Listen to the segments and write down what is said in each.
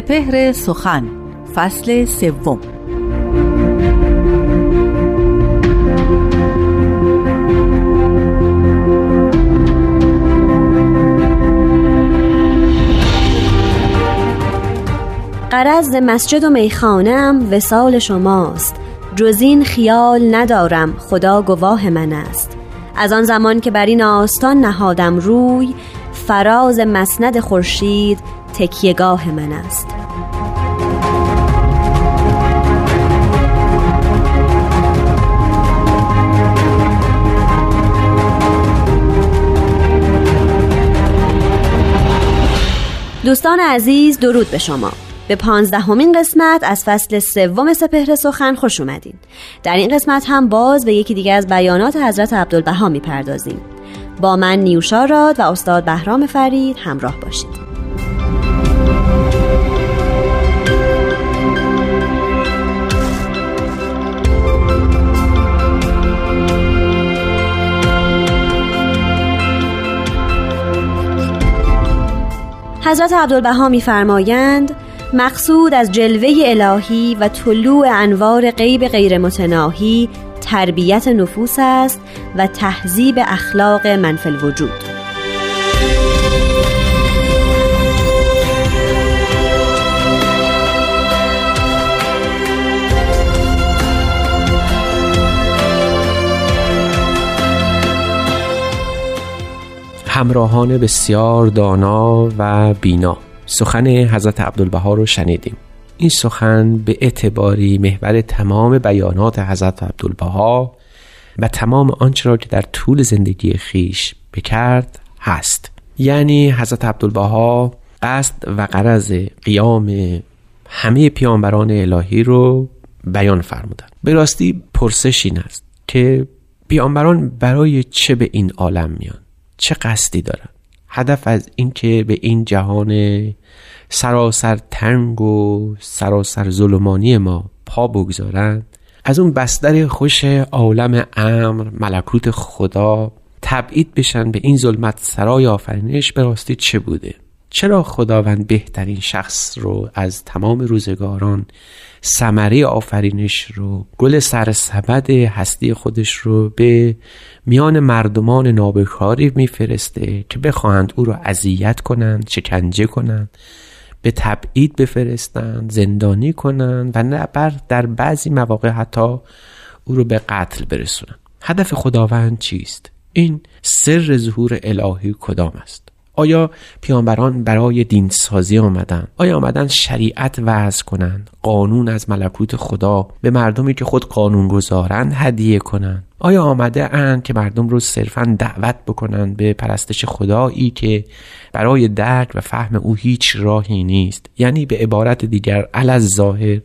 سپهر سخن فصل سوم. قرض مسجد و میخانم وسال شماست. جز این خیال ندارم خدا گواه من است. از آن زمان که بر این آستان نهادم روی فراز مسند خورشید تکیهگاه من است. دوستان عزیز درود به شما. به پانزدهمین قسمت از فصل سوم سپهر سخن خوش اومدین. در این قسمت هم باز به یکی دیگه از بیانات حضرت عبدالبها می‌پردازیم. با من نیوشا راد و استاد بهرام فرید همراه باشید. حضرت عبدالبها میفرمایند مقصود از جلوه الهی و طلوع انوار غیب غیر متناهی تربیت نفوس است و تهذیب اخلاق منفل وجود همراهان بسیار دانا و بینا. سخن حضرت عبدالبها رو شنیدیم. این سخن به اعتباری محور تمام بیانات حضرت عبدالبها و تمام آنچه را که در طول زندگی خیش بکرد هست. یعنی حضرت عبدالبها قصد و قرض قیام همه پیامبران الهی رو بیان فرمودن به راستی پرسش این است که پیامبران برای چه به این عالم میان؟ چه قصدی دارن؟ هدف از اینکه به این جهان سراسر تنگ و سراسر ظلمانی ما پا بگذارند از اون بستر خوش عالم امر ملکوت خدا تبعید بشن به این ظلمت سرای آفرینش به راستی چه بوده؟ چرا خداوند بهترین شخص رو از تمام روزگاران سمره آفرینش رو گل سرسبد هستی خودش رو به میان مردمان نابکاری میفرسته که بخواهند او را اذیت کنند شکنجه کنند به تبعید بفرستند زندانی کنند و نه بر در بعضی مواقع حتی او رو به قتل برسونند. هدف خداوند چیست؟ این سر ظهور الهی کدام است؟ آیا پیامبران برای دینسازی آمدن؟ آیا آمدن شریعت وضع کنند؟ قانون از ملکوت خدا به مردمی که خود قانون گذارند هدیه کنند؟ آیا آمده اند که مردم رو صرفا دعوت بکنند به پرستش خدایی که برای درک و فهم او هیچ راهی نیست؟ یعنی به عبارت دیگر علاز ظاهر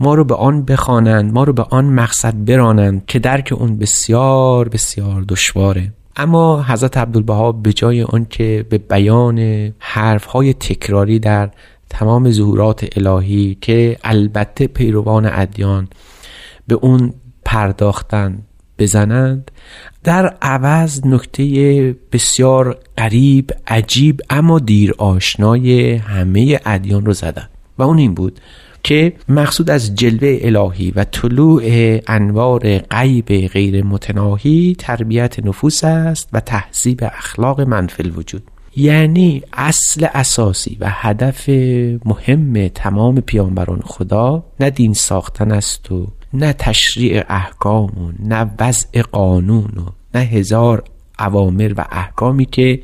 ما رو به آن بخوانند ما رو به آن مقصد برانند که درک اون بسیار بسیار دشواره. اما حضرت عبدالبها به جای آنکه به بیان حرفهای تکراری در تمام ظهورات الهی که البته پیروان ادیان به اون پرداختن بزنند در عوض نکته بسیار غریب عجیب اما دیر آشنای همه ادیان رو زدن. و اون این بود که مقصود از جلوه الهی و طلوع انوار غیب غیر متناهی تربیت نفوس است و تهذیب اخلاق منفل وجود. یعنی اصل اساسی و هدف مهم تمام پیامبران خدا نه دین ساختن است و نه تشریع احکام و نه وضع قانون و نه هزار اوامر و احکامی که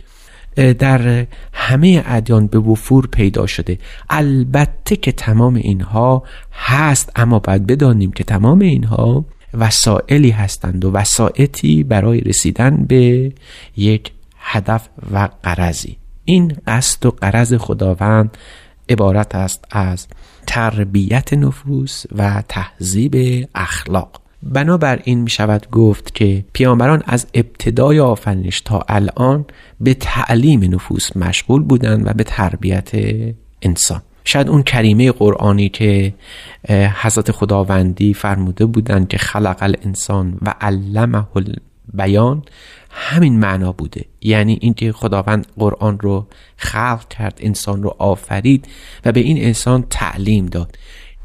در همه ادیان به وفور پیدا شده. البته که تمام اینها هست اما باید بدانیم که تمام اینها وسائلی هستند و وسائطی برای رسیدن به یک هدف و قرضی. این قصد و قرض خداوند عبارت است از تربیت نفوس و تهذیب اخلاق. بنابراین می شود گفت که پیامبران از ابتدای آفرینش تا الان به تعلیم نفوس مشغول بودند و به تربیت انسان. شاید اون کریمه قرآنی که حضرت خداوندی فرموده بودند که خلق الانسان و علمه بیان همین معنا بوده. یعنی اینکه خداوند قرآن رو خلق کرد انسان رو آفرید و به این انسان تعلیم داد.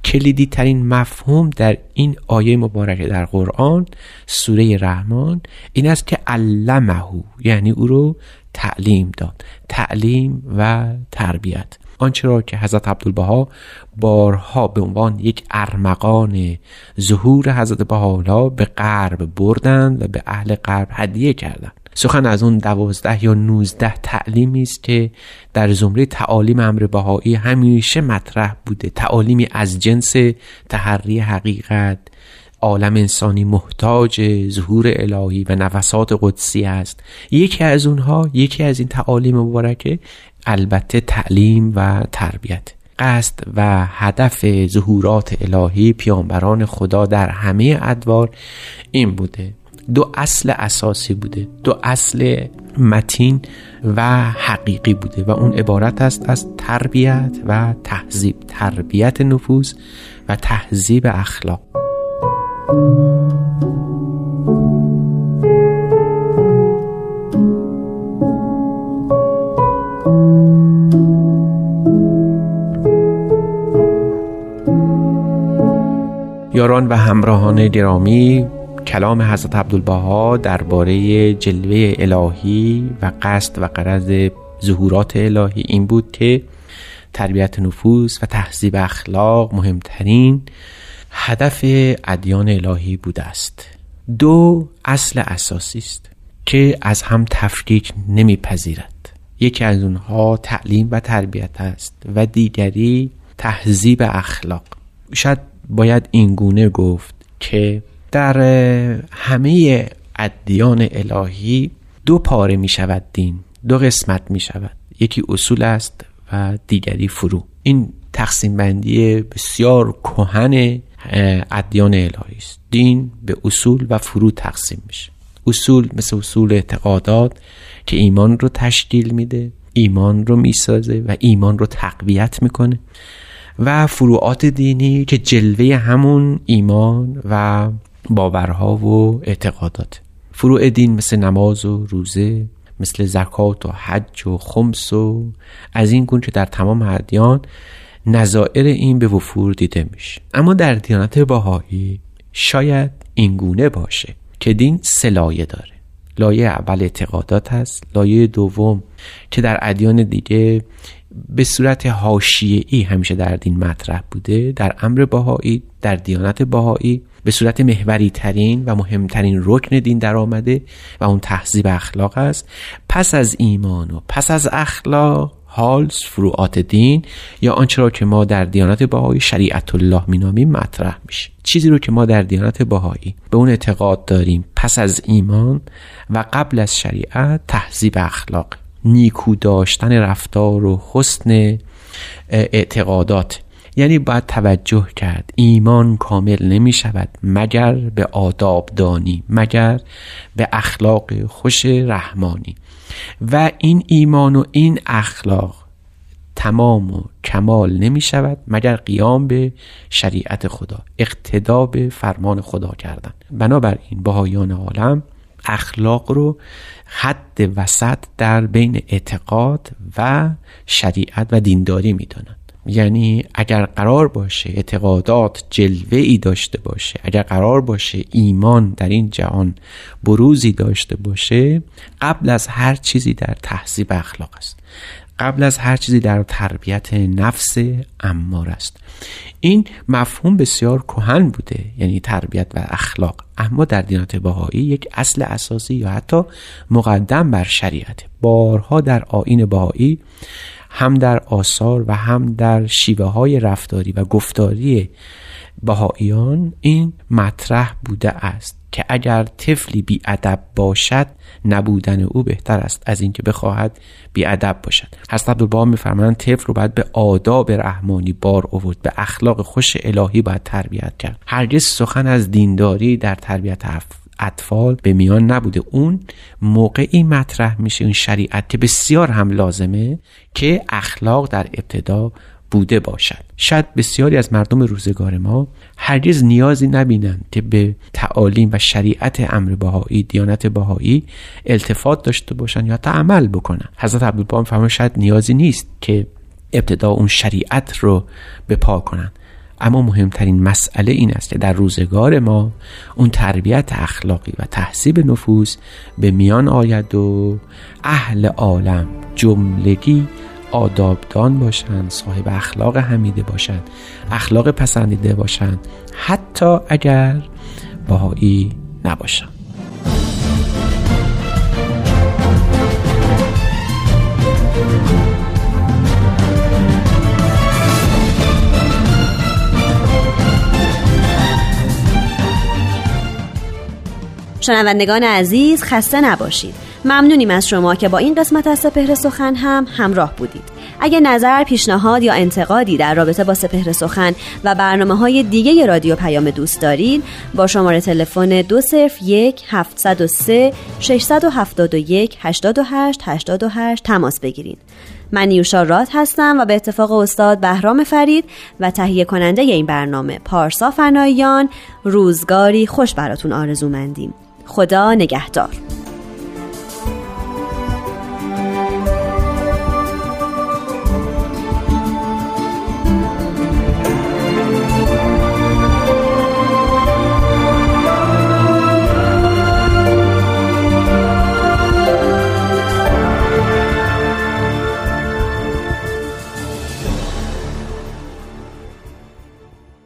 کلیدی ترین مفهوم در این آیه مبارکه در قرآن سوره رحمان این است که علمهو یعنی او رو تعلیم داد. تعلیم و تربیت. آنچه را که حضرت عبدالبها بارها به عنوان یک ارمغان ظهور حضرت بهاءالله به غرب بردند و به اهل غرب هدیه کردند. سخن از اون دوازده یا نوزده تعلیمی است که در زمره تعالیم امر بهایی همیشه مطرح بوده. تعالیمی از جنس تحری حقیقت عالم انسانی محتاج ظهور الهی و نفسات قدسی است. یکی از اونها یکی از این تعالیم مبارکه البته تعلیم و تربیت. قصد و هدف ظهورات الهی پیامبران خدا در همه ادوار این بوده. دو اصل اساسی بوده دو اصل متین و حقیقی بوده و اون عبارت است از تربیت و تهذیب تربیت نفوس و تهذیب اخلاق. یاران و همراهان گرامی کلام حضرت عبدالبها درباره جلوه الهی و قصد و قرض ظهورات الهی این بود که تربیت نفوس و تهذیب اخلاق مهمترین هدف ادیان الهی بوده است. دو اصل اساسی است که از هم تفکیک نمیپذیرد. یکی از اونها تعلیم و تربیت است و دیگری تهذیب اخلاق. شاید باید این گونه گفت که در همه ادیان الهی دو پاره می شود دین دو قسمت می شود. یکی اصول است و دیگری فرو. این تقسیم بندی بسیار کهن ادیان الهی است. دین به اصول و فرو تقسیم میشه. اصول مثل اصول اعتقادات که ایمان رو تشکیل میده ایمان رو می‌سازه و ایمان رو تقویت می‌کنه و فروعات دینی که جلوه همون ایمان و باورها و اعتقادات. فروع دین مثل نماز و روزه مثل زکات و حج و خمس و از این گونه که در تمام ادیان نظائر این به وفور دیده میشه. اما در دیانت باهایی شاید این گونه باشه که دین سه لایه داره. لایه اول اعتقادات هست لایه دوم که در ادیان دیگه به صورت حاشیه‌ای همیشه در دین مطرح بوده در امر باهایی در دیانت باهایی به صورت محوری ترین و مهمترین رکن دین در آمده و اون تهذیب اخلاق است. پس از ایمان و پس از اخلاق حال فروعات دین یا آنچه را که ما در دیانت باهایی شریعت الله مینامیم مطرح میشه. چیزی رو که ما در دیانت باهایی به اون اعتقاد داریم پس از ایمان و قبل از شریعت تهذیب اخلاق نیکو داشتن رفتار و حسن اعتقادات. یعنی باید توجه کرد. ایمان کامل نمی شود مگر به آداب دانی مگر به اخلاق خوش رحمانی. و این ایمان و این اخلاق تمام و کمال نمی شود مگر قیام به شریعت خدا اقتدا به فرمان خدا کردن. بنابراین بهایان عالم اخلاق رو حد وسط در بین اعتقاد و شریعت و دینداری می‌دانند یعنی اگر قرار باشه اعتقادات جلوه ای داشته باشه اگر قرار باشه ایمان در این جهان بروزی داشته باشه قبل از هر چیزی در تحصیب اخلاق است. قبل از هر چیزی در تربیت نفس امار است. این مفهوم بسیار کهن بوده یعنی تربیت و اخلاق. اما در دینات بهایی یک اصل اساسی یا حتی مقدم بر شریعت بارها در آین بهایی هم در آثار و هم در شیوه های رفتاری و گفتاری بهاییان این مطرح بوده است که اگر طفلی بی ادب باشد نبودن او بهتر است از اینکه بخواهد بی ادب باشد. حضرت عبدالبها میفرمایند طفل رو باید به آداب رحمانی بار آورد به اخلاق خوش الهی باید تربیت کرد. هرگز سخن از دینداری در تربیت اطفال به میان نبوده. اون موقعی مطرح میشه این شریعت که بسیار هم لازمه که اخلاق در ابتدا بوده باشد. شاید بسیاری از مردم روزگار ما هرگز نیازی نبینند که به تعالیم و شریعت امر بهایی دیانت بهایی التفات داشته باشند یا عمل بکنند. حضرت عبدالبها فرمان شاید نیازی نیست که ابتدا اون شریعت رو به پا کنند. اما مهمترین مسئله این است که در روزگار ما اون تربیت اخلاقی و تحصیب نفوس به میان آید و اهل عالم جملگی آدابدان باشند صاحب اخلاق حمیده باشند اخلاق پسندیده باشند حتی اگر باهایی نباشند. شنوندگان عزیز خسته نباشید. ممنونیم از شما که با این قسمت از سپهر سخن هم همراه بودید. اگر نظر پیشنهاد یا انتقادی در رابطه با سپهر سخن و برنامه های دیگه رادیو پیام دوست دارید با شماره تلفن دو صرف یک هفتصد و سه ششصد و هفتاد و یک هشتاد و هشت هشتاد و هشت تماس بگیرید. من نیوشا راد هستم و به اتفاق استاد بهرام فرید و تهیه کننده این برنامه پارسا فناییان روزگاری خوش براتون آرزو مندیم خدا نگهدار.